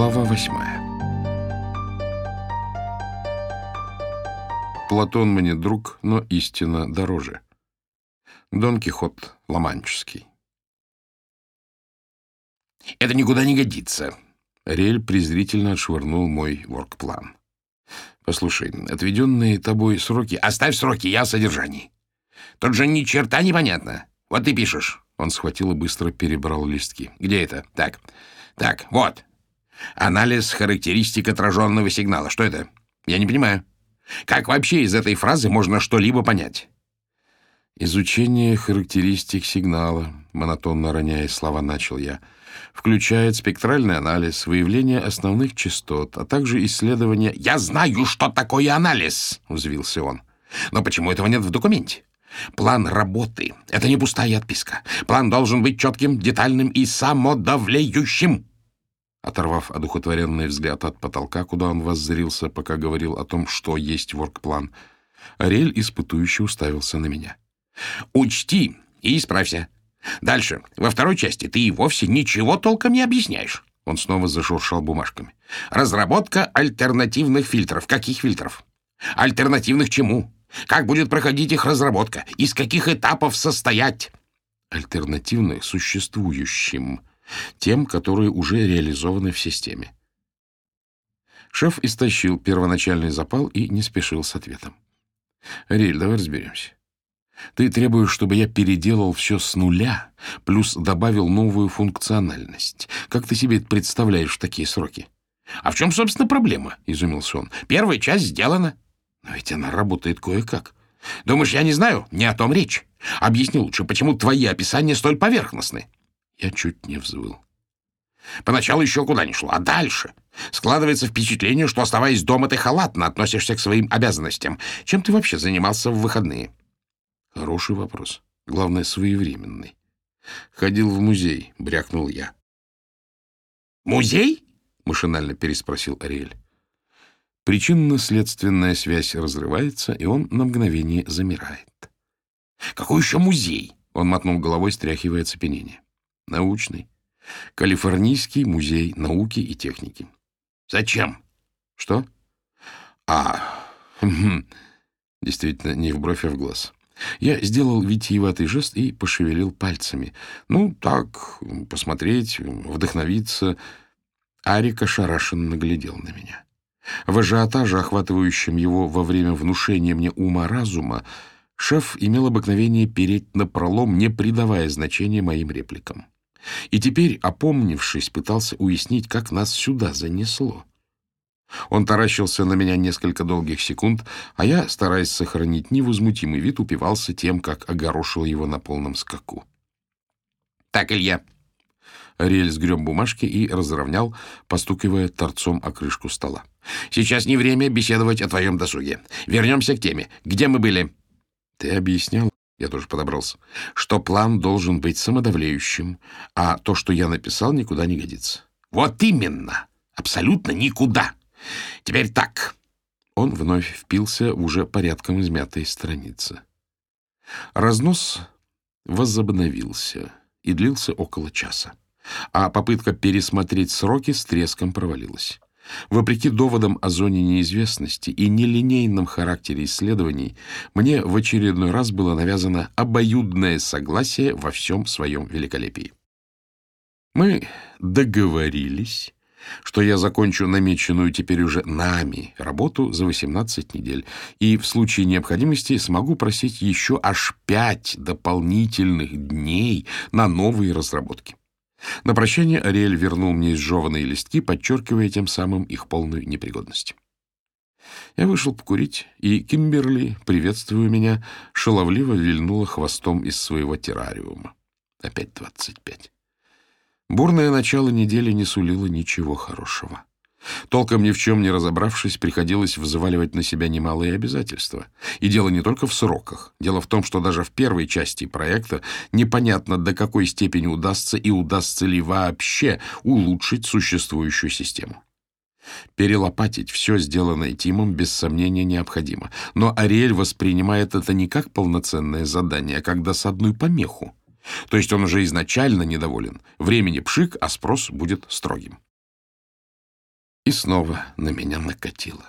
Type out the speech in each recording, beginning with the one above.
Глава восьмая. Платон мне друг, но истина дороже. Дон Кихот Ломанческий. «Это никуда не годится!» Рель презрительно отшвырнул мой воркплан. «Послушай, отведенные тобой сроки...» «Оставь сроки, я о содержании. Тут же ни черта непонятно. Вот ты пишешь». Он схватил и быстро перебрал листки. «Где это? Так, так, вот. Анализ характеристик отраженного сигнала. Что это? Я не понимаю. Как вообще из этой фразы можно что-либо понять? Изучение характеристик сигнала, монотонно роняя слова, начал я, включает спектральный анализ, выявление основных частот, а также исследование... «Я знаю, что такое анализ!» — взвился он. «Но почему этого нет в документе? План работы — это не пустая отписка. План должен быть четким, детальным и самодавлеющим. Оторвав одухотворенный взгляд от потолка, куда он воззрился, пока говорил о том, что есть воркплан, Ариэль испытующе уставился на меня. «Учти и исправься. Дальше. Во второй части ты и вовсе ничего толком не объясняешь». Он снова зашуршал бумажками. «Разработка альтернативных фильтров. Каких фильтров? Альтернативных чему? Как будет проходить их разработка? Из каких этапов состоять?» «Альтернативных существующим», тем, которые уже реализованы в системе. Шеф истощил первоначальный запал и не спешил с ответом. «Риль, давай разберемся. Ты требуешь, чтобы я переделал все с нуля, плюс добавил новую функциональность. Как ты себе представляешь в такие сроки?» «А в чем, собственно, проблема?» — изумился он. «Первая часть сделана». «Но ведь она работает кое-как». «Думаешь, я не знаю? Не о том речь. Объясни лучше, почему твои описания столь поверхностны?» Я чуть не взвыл. Поначалу еще куда ни шло, а дальше? Складывается впечатление, что, оставаясь дома, ты халатно относишься к своим обязанностям. Чем ты вообще занимался в выходные? Хороший вопрос. Главное, своевременный. Ходил в музей, брякнул я. «Музей?» — машинально переспросил Ариэль. Причинно-следственная связь разрывается, и он на мгновение замирает. «Какой еще музей?» — он мотнул головой, стряхивая цепенение научный, Калифорнийский музей науки и техники. Зачем? Что? А, действительно, не в бровь, а в глаз. Я сделал витиеватый жест и пошевелил пальцами. Ну, так, посмотреть, вдохновиться. Арик ошарашенно наглядел на меня. В ажиотаже, охватывающем его во время внушения мне ума-разума, шеф имел обыкновение переть на пролом, не придавая значения моим репликам. И теперь, опомнившись, пытался уяснить, как нас сюда занесло. Он таращился на меня несколько долгих секунд, а я, стараясь сохранить невозмутимый вид, упивался тем, как огорошил его на полном скаку. «Так, Илья!» Ариэль сгреб бумажки и разровнял, постукивая торцом о крышку стола. «Сейчас не время беседовать о твоем досуге. Вернемся к теме. Где мы были?» «Ты объяснял я тоже подобрался, что план должен быть самодавлеющим, а то, что я написал, никуда не годится. Вот именно! Абсолютно никуда! Теперь так. Он вновь впился в уже порядком измятые страницы. Разнос возобновился и длился около часа, а попытка пересмотреть сроки с треском провалилась. Вопреки доводам о зоне неизвестности и нелинейном характере исследований, мне в очередной раз было навязано обоюдное согласие во всем своем великолепии. Мы договорились, что я закончу намеченную теперь уже нами работу за 18 недель, и в случае необходимости смогу просить еще аж пять дополнительных дней на новые разработки. На прощание Ариэль вернул мне изжеванные листки, подчеркивая тем самым их полную непригодность. Я вышел покурить, и Кимберли, приветствуя меня, шаловливо вильнула хвостом из своего террариума. Опять двадцать пять. Бурное начало недели не сулило ничего хорошего. Толком ни в чем не разобравшись, приходилось взваливать на себя немалые обязательства. И дело не только в сроках. Дело в том, что даже в первой части проекта непонятно, до какой степени удастся и удастся ли вообще улучшить существующую систему. Перелопатить все сделанное Тимом без сомнения необходимо. Но Ариэль воспринимает это не как полноценное задание, а как досадную помеху. То есть он уже изначально недоволен. Времени пшик, а спрос будет строгим. И снова на меня накатило.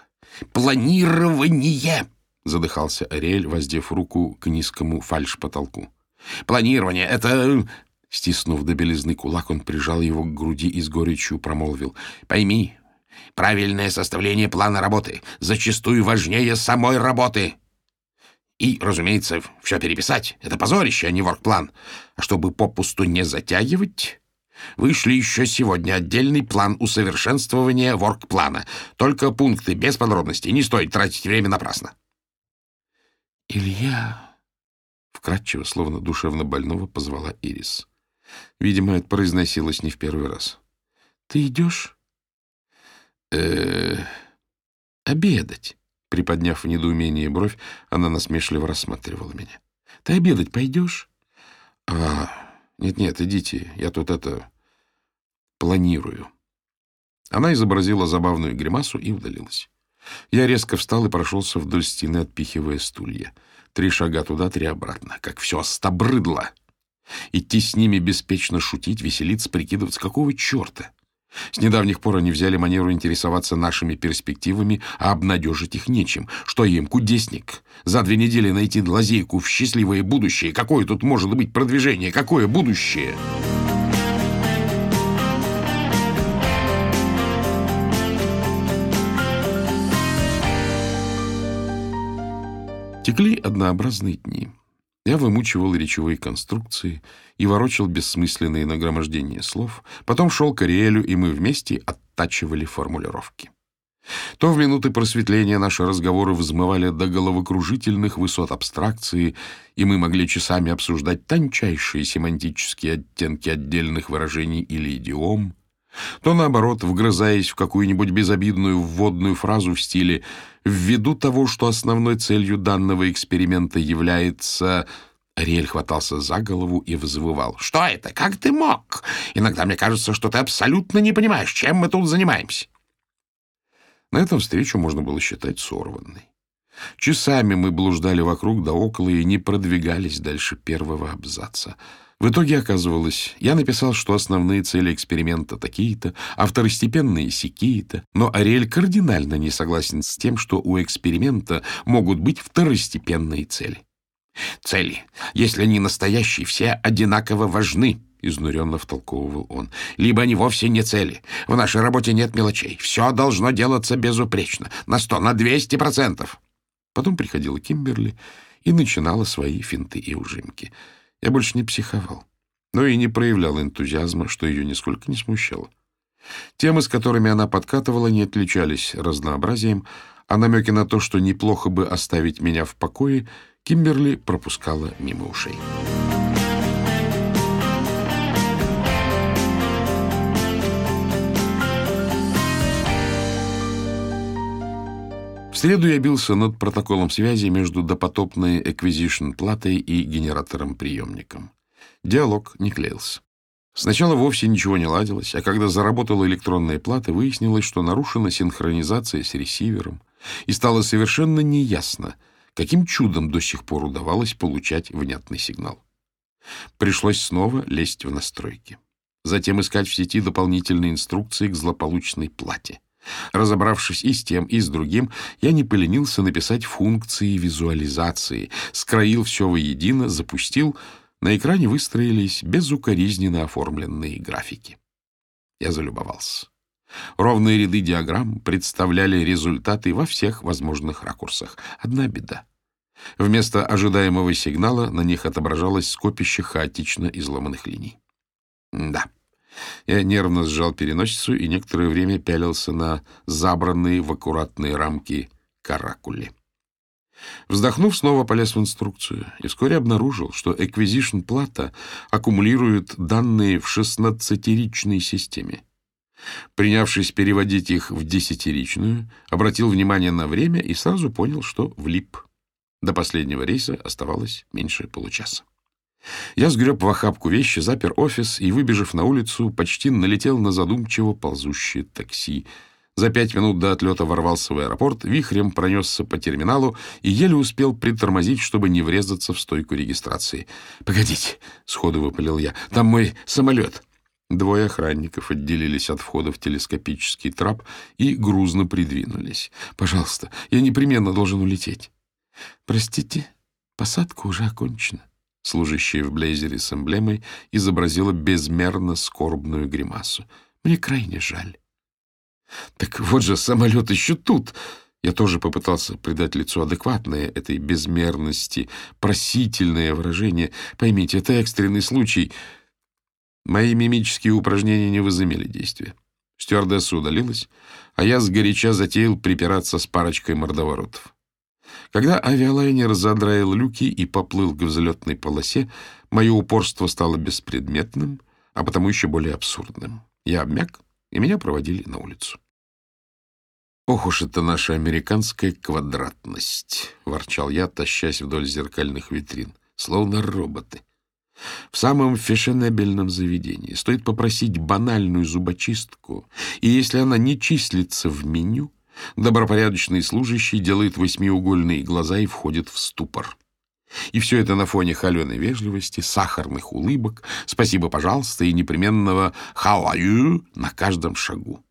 «Планирование!» — задыхался Ариэль, воздев руку к низкому фальш-потолку. «Планирование — это...» Стиснув до белизны кулак, он прижал его к груди и с горечью промолвил. «Пойми, правильное составление плана работы зачастую важнее самой работы. И, разумеется, все переписать — это позорище, а не воркплан. А чтобы попусту не затягивать, вышли еще сегодня отдельный план усовершенствования воркплана. Только пункты без подробностей, не стоит тратить время напрасно. «Илья!» — вкратчиво, словно душевно больного, позвала Ирис. Видимо, это произносилось не в первый раз. «Ты идешь?» э обедать». Приподняв в недоумении бровь, она насмешливо рассматривала меня. «Ты обедать пойдешь?» «А, нет-нет, идите, я тут это... планирую». Она изобразила забавную гримасу и удалилась. Я резко встал и прошелся вдоль стены, отпихивая стулья. Три шага туда, три обратно. Как все остобрыдло! Идти с ними беспечно шутить, веселиться, прикидываться. Какого черта? С недавних пор они взяли манеру интересоваться нашими перспективами, а обнадежить их нечем. Что им, кудесник? За две недели найти лазейку в счастливое будущее. Какое тут может быть продвижение? Какое будущее? Текли однообразные дни. Я вымучивал речевые конструкции и ворочал бессмысленные нагромождения слов, потом шел к Ариэлю, и мы вместе оттачивали формулировки. То в минуты просветления наши разговоры взмывали до головокружительных высот абстракции, и мы могли часами обсуждать тончайшие семантические оттенки отдельных выражений или идиом, то, наоборот, вгрызаясь в какую-нибудь безобидную вводную фразу в стиле «ввиду того, что основной целью данного эксперимента является...» Ариэль хватался за голову и взвывал. «Что это? Как ты мог? Иногда мне кажется, что ты абсолютно не понимаешь, чем мы тут занимаемся». На этом встречу можно было считать сорванной. Часами мы блуждали вокруг да около и не продвигались дальше первого абзаца — в итоге оказывалось, я написал, что основные цели эксперимента такие-то, а второстепенные сякие-то, но Ариэль кардинально не согласен с тем, что у эксперимента могут быть второстепенные цели. «Цели, если они настоящие, все одинаково важны», — изнуренно втолковывал он. «Либо они вовсе не цели. В нашей работе нет мелочей. Все должно делаться безупречно. На сто, на двести процентов». Потом приходила Кимберли и начинала свои финты и ужимки — я больше не психовал, но и не проявлял энтузиазма, что ее нисколько не смущало. Темы, с которыми она подкатывала, не отличались разнообразием, а намеки на то, что неплохо бы оставить меня в покое, Кимберли пропускала мимо ушей. Среду я бился над протоколом связи между допотопной Acquisition платой и генератором-приемником. Диалог не клеился. Сначала вовсе ничего не ладилось, а когда заработала электронная плата, выяснилось, что нарушена синхронизация с ресивером, и стало совершенно неясно, каким чудом до сих пор удавалось получать внятный сигнал. Пришлось снова лезть в настройки. Затем искать в сети дополнительные инструкции к злополучной плате. Разобравшись и с тем, и с другим, я не поленился написать функции визуализации, скроил все воедино, запустил. На экране выстроились безукоризненно оформленные графики. Я залюбовался. Ровные ряды диаграмм представляли результаты во всех возможных ракурсах. Одна беда. Вместо ожидаемого сигнала на них отображалось скопище хаотично изломанных линий. Да. Я нервно сжал переносицу и некоторое время пялился на забранные в аккуратные рамки каракули. Вздохнув, снова полез в инструкцию и вскоре обнаружил, что Acquisition плата аккумулирует данные в шестнадцатиричной системе. Принявшись переводить их в десятиричную, обратил внимание на время и сразу понял, что влип. До последнего рейса оставалось меньше получаса. Я сгреб в охапку вещи, запер офис и, выбежав на улицу, почти налетел на задумчиво ползущее такси. За пять минут до отлета ворвался в аэропорт, вихрем пронесся по терминалу и еле успел притормозить, чтобы не врезаться в стойку регистрации. «Погодите!» — сходу выпалил я. «Там мой самолет!» Двое охранников отделились от входа в телескопический трап и грузно придвинулись. «Пожалуйста, я непременно должен улететь». «Простите, посадка уже окончена». Служащая в блейзере с эмблемой изобразила безмерно скорбную гримасу. «Мне крайне жаль». «Так вот же, самолет еще тут!» Я тоже попытался придать лицу адекватное этой безмерности, просительное выражение. Поймите, это экстренный случай. Мои мимические упражнения не возымели действия. Стюардесса удалилась, а я сгоряча затеял припираться с парочкой мордоворотов. Когда авиалайнер задраил люки и поплыл к взлетной полосе, мое упорство стало беспредметным, а потому еще более абсурдным. Я обмяк, и меня проводили на улицу. «Ох уж это наша американская квадратность!» — ворчал я, тащась вдоль зеркальных витрин. «Словно роботы. В самом фешенебельном заведении стоит попросить банальную зубочистку, и если она не числится в меню, добропорядочный служащий делает восьмиугольные глаза и входит в ступор. И все это на фоне холеной вежливости, сахарных улыбок, спасибо, пожалуйста, и непременного «how are you» на каждом шагу.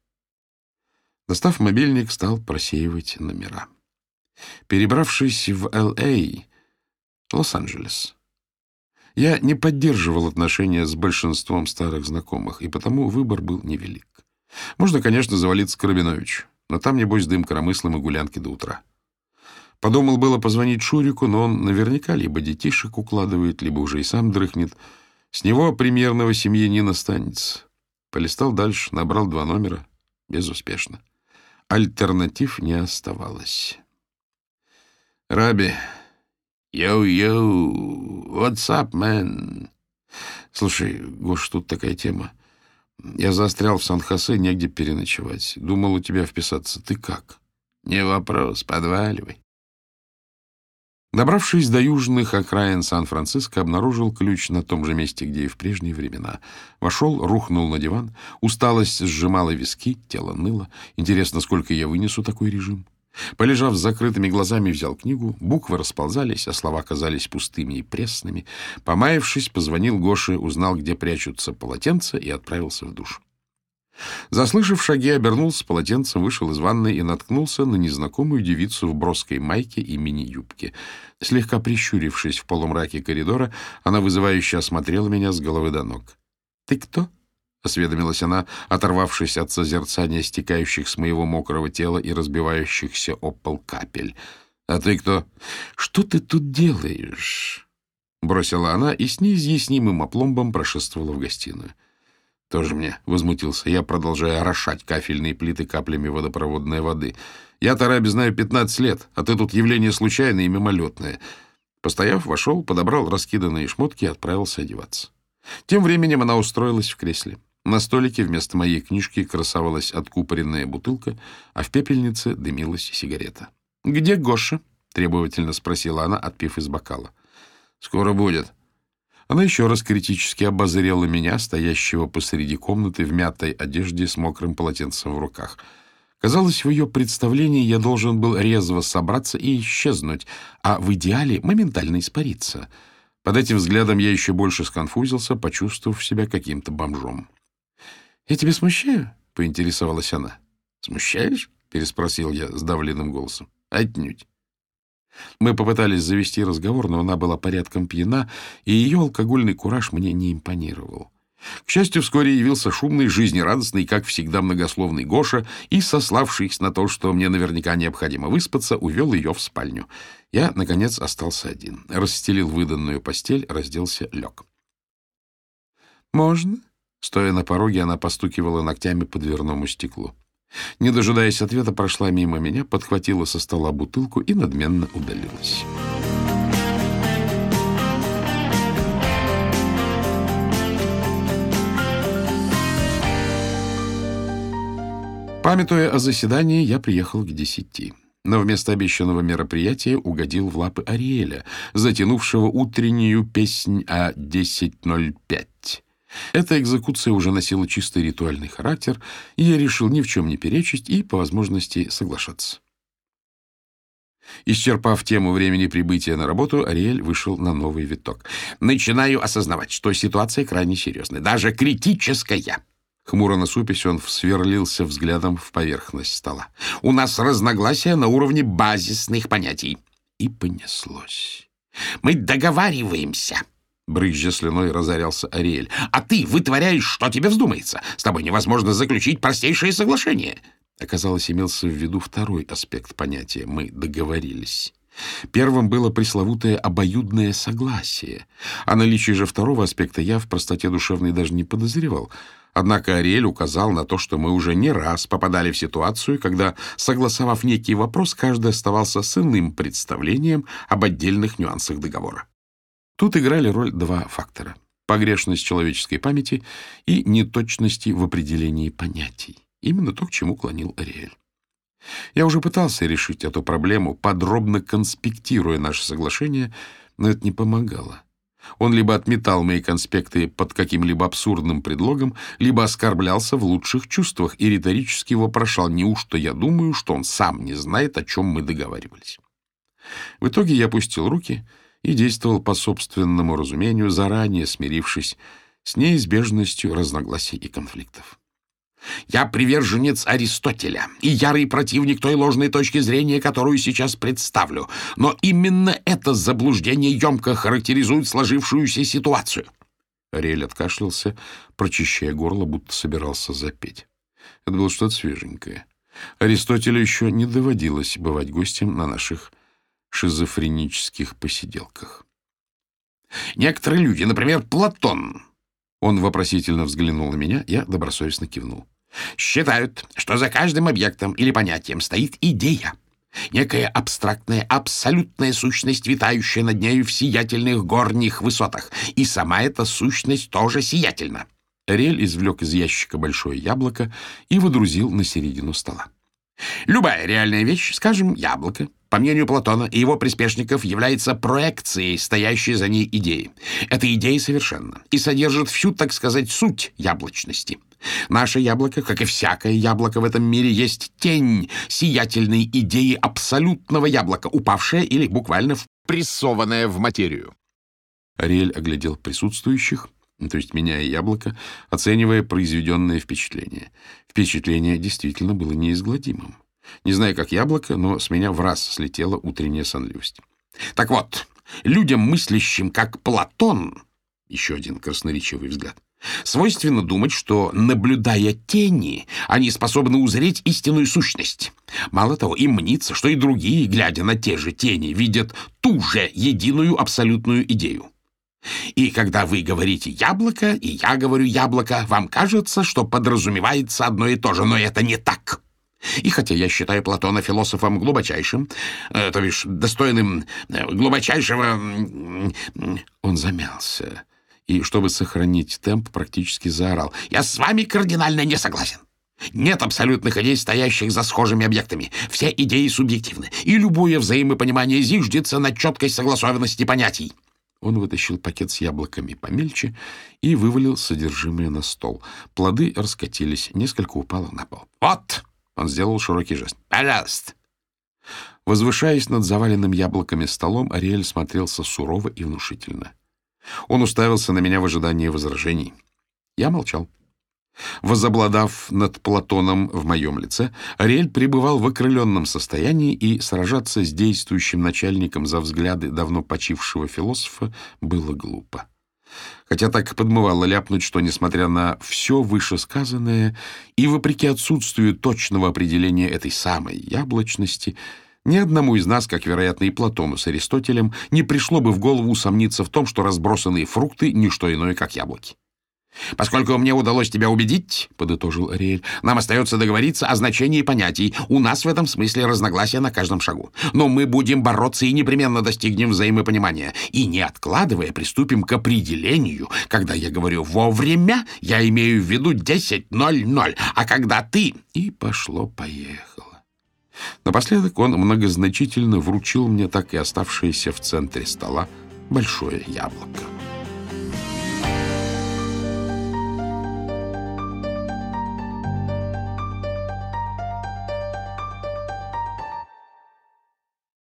Достав мобильник, стал просеивать номера. Перебравшись в Л.А., Лос-Анджелес, я не поддерживал отношения с большинством старых знакомых, и потому выбор был невелик. Можно, конечно, завалиться к Рабиновичу, но там, небось, дым коромыслом и гулянки до утра. Подумал было позвонить Шурику, но он наверняка либо детишек укладывает, либо уже и сам дрыхнет. С него премьерного семьянина станется. Полистал дальше, набрал два номера. Безуспешно. Альтернатив не оставалось. «Раби, yo-yo, what's up, man?» «Слушай, Гош, тут такая тема. Я застрял в Сан-Хосе, негде переночевать. Думал у тебя вписаться. Ты как?» «Не вопрос, подваливай». Добравшись до южных окраин Сан-Франциско, обнаружил ключ на том же месте, где и в прежние времена. Вошел, рухнул на диван, усталость сжимала виски, тело ныло. Интересно, сколько я вынесу такой режим? Полежав с закрытыми глазами, взял книгу, буквы расползались, а слова казались пустыми и пресными. Помаявшись, позвонил Гоше, узнал, где прячутся полотенца, и отправился в душ. Заслышав шаги, обернулся полотенцем, вышел из ванной и наткнулся на незнакомую девицу в броской майке и мини-юбке. Слегка прищурившись в полумраке коридора, она вызывающе осмотрела меня с головы до ног. «Ты кто?» — осведомилась она, оторвавшись от созерцания стекающих с моего мокрого тела и разбивающихся об пол капель. «А ты кто?» «Что ты тут делаешь?» — бросила она и с неизъяснимым опломбом прошествовала в гостиную. Тоже мне возмутился я, продолжая орошать кафельные плиты каплями водопроводной воды. Я Тараби знаю 15 лет, а ты тут явление случайное и мимолетное. Постояв, вошел, подобрал раскиданные шмотки и отправился одеваться. Тем временем она устроилась в кресле. На столике вместо моей книжки красовалась откупоренная бутылка, а в пепельнице дымилась сигарета. «Где Гоша?» — требовательно спросила она, отпив из бокала. «Скоро будет», она еще раз критически обозрела меня, стоящего посреди комнаты в мятой одежде с мокрым полотенцем в руках. Казалось, в ее представлении я должен был резво собраться и исчезнуть, а в идеале моментально испариться. Под этим взглядом я еще больше сконфузился, почувствовав себя каким-то бомжом. — Я тебя смущаю? — поинтересовалась она. — Смущаешь? — переспросил я сдавленным голосом. — Отнюдь. Мы попытались завести разговор, но она была порядком пьяна, и ее алкогольный кураж мне не импонировал. К счастью, вскоре явился шумный, жизнерадостный, как всегда, многословный Гоша и, сославшись на то, что мне наверняка необходимо выспаться, увел ее в спальню. Я, наконец, остался один. Расстелил выданную постель, разделся, лег. «Можно?» Стоя на пороге, она постукивала ногтями по дверному стеклу. Не дожидаясь ответа, прошла мимо меня, подхватила со стола бутылку и надменно удалилась. Памятуя о заседании, я приехал к десяти. Но вместо обещанного мероприятия угодил в лапы Ариэля, затянувшего утреннюю песнь о 10.05. Эта экзекуция уже носила чисто ритуальный характер, и я решил ни в чем не перечить и, по возможности, соглашаться. Исчерпав тему времени прибытия на работу, Ариэль вышел на новый виток. «Начинаю осознавать, что ситуация крайне серьезная, даже критическая». Хмуро насупясь, он сверлился взглядом в поверхность стола. «У нас разногласия на уровне базисных понятий». И понеслось. «Мы договариваемся». Брызжа слюной разорялся Ариэль. «А ты вытворяешь, что тебе вздумается. С тобой невозможно заключить простейшее соглашение». Оказалось, имелся в виду второй аспект понятия «мы договорились». Первым было пресловутое обоюдное согласие. О наличии же второго аспекта я в простоте душевной даже не подозревал. Однако Ариэль указал на то, что мы уже не раз попадали в ситуацию, когда, согласовав некий вопрос, каждый оставался с иным представлением об отдельных нюансах договора. Тут играли роль два фактора — погрешность человеческой памяти и неточности в определении понятий. Именно то, к чему клонил Ариэль. Я уже пытался решить эту проблему, подробно конспектируя наше соглашение, но это не помогало. Он либо отметал мои конспекты под каким-либо абсурдным предлогом, либо оскорблялся в лучших чувствах и риторически вопрошал, неужто я думаю, что он сам не знает, о чем мы договаривались. В итоге я опустил руки и действовал по собственному разумению, заранее смирившись с неизбежностью разногласий и конфликтов. Я приверженец Аристотеля и ярый противник той ложной точки зрения, которую сейчас представлю. Но именно это заблуждение емко характеризует сложившуюся ситуацию. Ариэль откашлялся, прочищая горло, будто собирался запеть. Это было что-то свеженькое. Аристотелю еще не доводилось бывать гостем на наших шизофренических посиделках. Некоторые люди, например, Платон, он вопросительно взглянул на меня, я добросовестно кивнул. «Считают, что за каждым объектом или понятием стоит идея, некая абстрактная, абсолютная сущность, витающая над нею в сиятельных горних высотах, и сама эта сущность тоже сиятельна». Рель извлек из ящика большое яблоко и водрузил на середину стола. «Любая реальная вещь, скажем, яблоко, по мнению Платона и его приспешников, является проекцией, стоящей за ней идеи. Эта идея совершенна и содержит всю, так сказать, суть яблочности. Наше яблоко, как и всякое яблоко в этом мире, есть тень сиятельной идеи абсолютного яблока, упавшая или буквально впрессованная в материю. Ариэль оглядел присутствующих, то есть меня и яблоко, оценивая произведенное впечатление. Впечатление действительно было неизгладимым. Не знаю, как яблоко, но с меня в раз слетела утренняя сонливость. Так вот, людям, мыслящим как Платон, еще один красноречивый взгляд, свойственно думать, что, наблюдая тени, они способны узреть истинную сущность. Мало того, им мнится, что и другие, глядя на те же тени, видят ту же единую абсолютную идею. И когда вы говорите «яблоко», и я говорю «яблоко», вам кажется, что подразумевается одно и то же, но это не так. И хотя я считаю Платона философом глубочайшим, э, то бишь достойным э, глубочайшего... Он замялся и, чтобы сохранить темп, практически заорал. «Я с вами кардинально не согласен. Нет абсолютных идей, стоящих за схожими объектами. Все идеи субъективны, и любое взаимопонимание зиждется на четкой согласованности понятий». Он вытащил пакет с яблоками помельче и вывалил содержимое на стол. Плоды раскатились, несколько упало на пол. «Вот!» Он сделал широкий жест. «Пожалуйста!» Возвышаясь над заваленным яблоками столом, Ариэль смотрелся сурово и внушительно. Он уставился на меня в ожидании возражений. Я молчал. Возобладав над Платоном в моем лице, Ариэль пребывал в окрыленном состоянии, и сражаться с действующим начальником за взгляды давно почившего философа было глупо. Хотя так подмывало ляпнуть, что, несмотря на все вышесказанное и вопреки отсутствию точного определения этой самой яблочности, ни одному из нас, как, вероятно, и Платону с Аристотелем, не пришло бы в голову усомниться в том, что разбросанные фрукты — не что иное, как яблоки. «Поскольку мне удалось тебя убедить, — подытожил Ариэль, — нам остается договориться о значении понятий. У нас в этом смысле разногласия на каждом шагу. Но мы будем бороться и непременно достигнем взаимопонимания. И, не откладывая, приступим к определению. Когда я говорю «вовремя», я имею в виду 10.00, а когда ты... И пошло-поехало. Напоследок он многозначительно вручил мне так и оставшееся в центре стола большое яблоко.